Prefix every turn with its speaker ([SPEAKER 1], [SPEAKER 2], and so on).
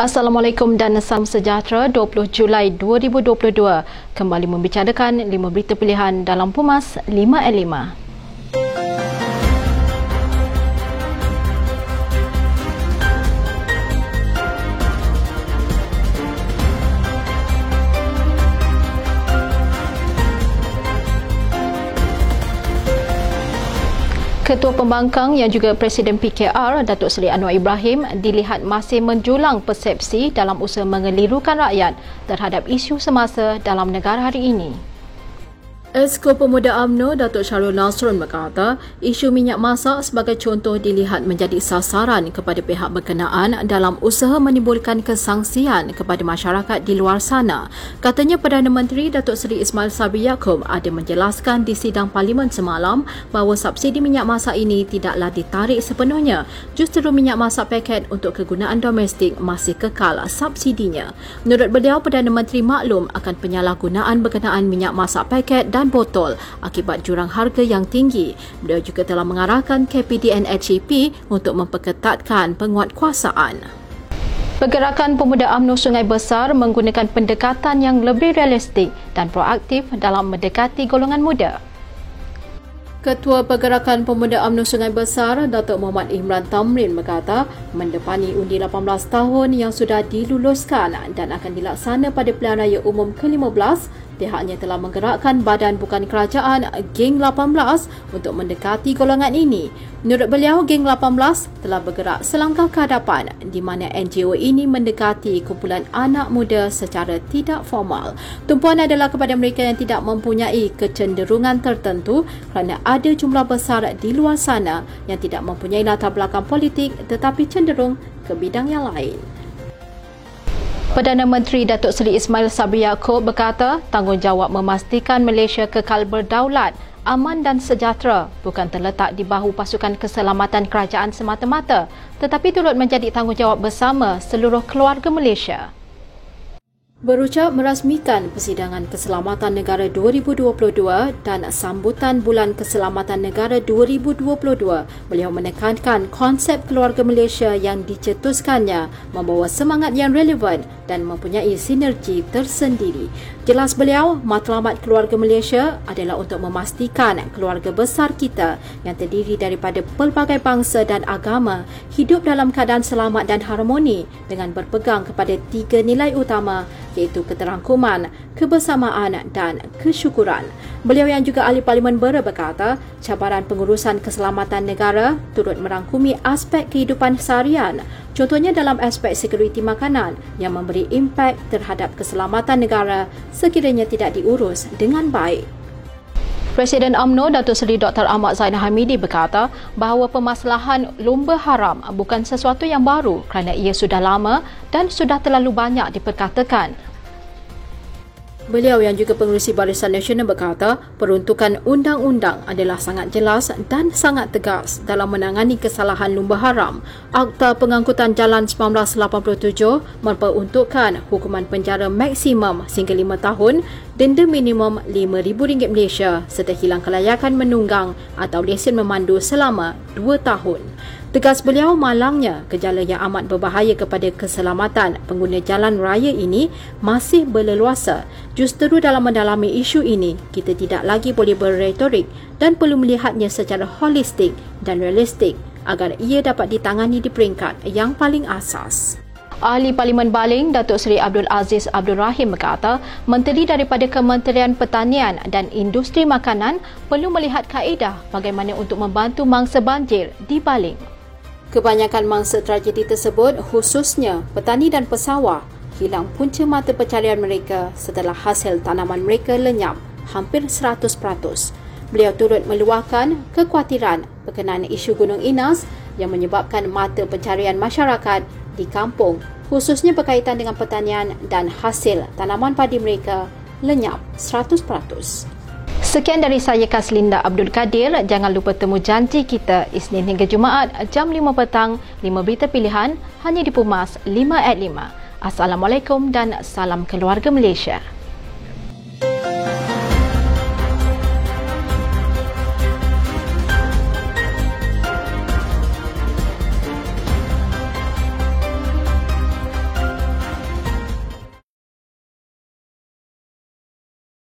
[SPEAKER 1] Assalamualaikum dan salam sejahtera 20 Julai 2022 kembali membicarakan 5 berita pilihan dalam Pumas 5 at 5. Ketua Pembangkang yang juga Presiden PKR Datuk Seri Anwar Ibrahim dilihat masih menjulang persepsi dalam usaha mengelirukan rakyat terhadap isu semasa dalam negara hari ini. Esko Pemuda AMNO Datuk Syarul Nasrun berkata, isu minyak masak sebagai contoh dilihat menjadi sasaran kepada pihak berkenaan dalam usaha menimbulkan kesangsian kepada masyarakat di luar sana. Katanya Perdana Menteri Datuk Seri Ismail Sabri Yaakob ada menjelaskan di sidang parlimen semalam bahawa subsidi minyak masak ini tidaklah ditarik sepenuhnya. Justeru minyak masak paket untuk kegunaan domestik masih kekal subsidinya. Menurut beliau, Perdana Menteri maklum akan penyalahgunaan berkenaan minyak masak paket dan botol akibat jurang harga yang tinggi. Beliau juga telah mengarahkan KPDN HEP untuk memperketatkan penguatkuasaan. Pergerakan Pemuda UMNO Sungai Besar menggunakan pendekatan yang lebih realistik dan proaktif dalam mendekati golongan muda. Ketua Pergerakan Pemuda UMNO Sungai Besar, Datuk Muhammad Imran Tamrin berkata, mendepani undi 18 tahun yang sudah diluluskan dan akan dilaksana pada pilihan raya umum ke-15, pihaknya telah menggerakkan badan bukan kerajaan Geng 18 untuk mendekati golongan ini. Menurut beliau, Geng 18 telah bergerak selangkah ke hadapan di mana NGO ini mendekati kumpulan anak muda secara tidak formal. Tumpuan adalah kepada mereka yang tidak mempunyai kecenderungan tertentu kerana ada jumlah besar di luar sana yang tidak mempunyai latar belakang politik tetapi cenderung ke bidang yang lain. Perdana Menteri Datuk Seri Ismail Sabri Yaakob berkata tanggungjawab memastikan Malaysia kekal berdaulat, aman dan sejahtera bukan terletak di bahu pasukan keselamatan kerajaan semata-mata tetapi turut menjadi tanggungjawab bersama seluruh keluarga Malaysia. Berucap merasmikan Persidangan Keselamatan Negara 2022 dan sambutan Bulan Keselamatan Negara 2022, beliau menekankan konsep keluarga Malaysia yang dicetuskannya membawa semangat yang relevan dan mempunyai sinergi tersendiri. Jelas beliau, matlamat keluarga Malaysia adalah untuk memastikan keluarga besar kita yang terdiri daripada pelbagai bangsa dan agama hidup dalam keadaan selamat dan harmoni dengan berpegang kepada tiga nilai utama iaitu keterangkuman, kebersamaan dan kesyukuran. Beliau yang juga ahli Parlimen Bera berkata, cabaran pengurusan keselamatan negara turut merangkumi aspek kehidupan seharian, contohnya dalam aspek sekuriti makanan yang memberi impak terhadap keselamatan negara sekiranya tidak diurus dengan baik. Presiden UMNO Datuk Seri Dr. Ahmad Zainal Hamidi berkata bahawa permasalahan lumba haram bukan sesuatu yang baru kerana ia sudah lama dan sudah terlalu banyak diperkatakan Beliau yang juga pengurusi Barisan Nasional berkata, peruntukan undang-undang adalah sangat jelas dan sangat tegas dalam menangani kesalahan lumba haram. Akta Pengangkutan Jalan 1987 memperuntukkan hukuman penjara maksimum sehingga 5 tahun, denda minimum RM5,000 Malaysia serta hilang kelayakan menunggang atau lesen memandu selama 2 tahun. Tegas beliau malangnya gejala yang amat berbahaya kepada keselamatan pengguna jalan raya ini masih berleluasa. Justeru dalam mendalami isu ini, kita tidak lagi boleh berretorik dan perlu melihatnya secara holistik dan realistik agar ia dapat ditangani di peringkat yang paling asas. Ahli Parlimen Baling Datuk Seri Abdul Aziz Abdul Rahim berkata, menteri daripada Kementerian Pertanian dan Industri Makanan perlu melihat kaedah bagaimana untuk membantu mangsa banjir di Baling. Kebanyakan mangsa tragedi tersebut, khususnya petani dan pesawah, hilang punca mata pencarian mereka setelah hasil tanaman mereka lenyap hampir 100%. Beliau turut meluahkan kekhawatiran berkenaan isu Gunung Inas yang menyebabkan mata pencarian masyarakat di kampung, khususnya berkaitan dengan pertanian dan hasil tanaman padi mereka lenyap 100%. Sekian dari saya Kaslinda Abdul Kadir. Jangan lupa temu janji kita Isnin hingga Jumaat jam 5 petang 5 berita pilihan hanya di Pumas 5 at 5. Assalamualaikum dan salam keluarga Malaysia.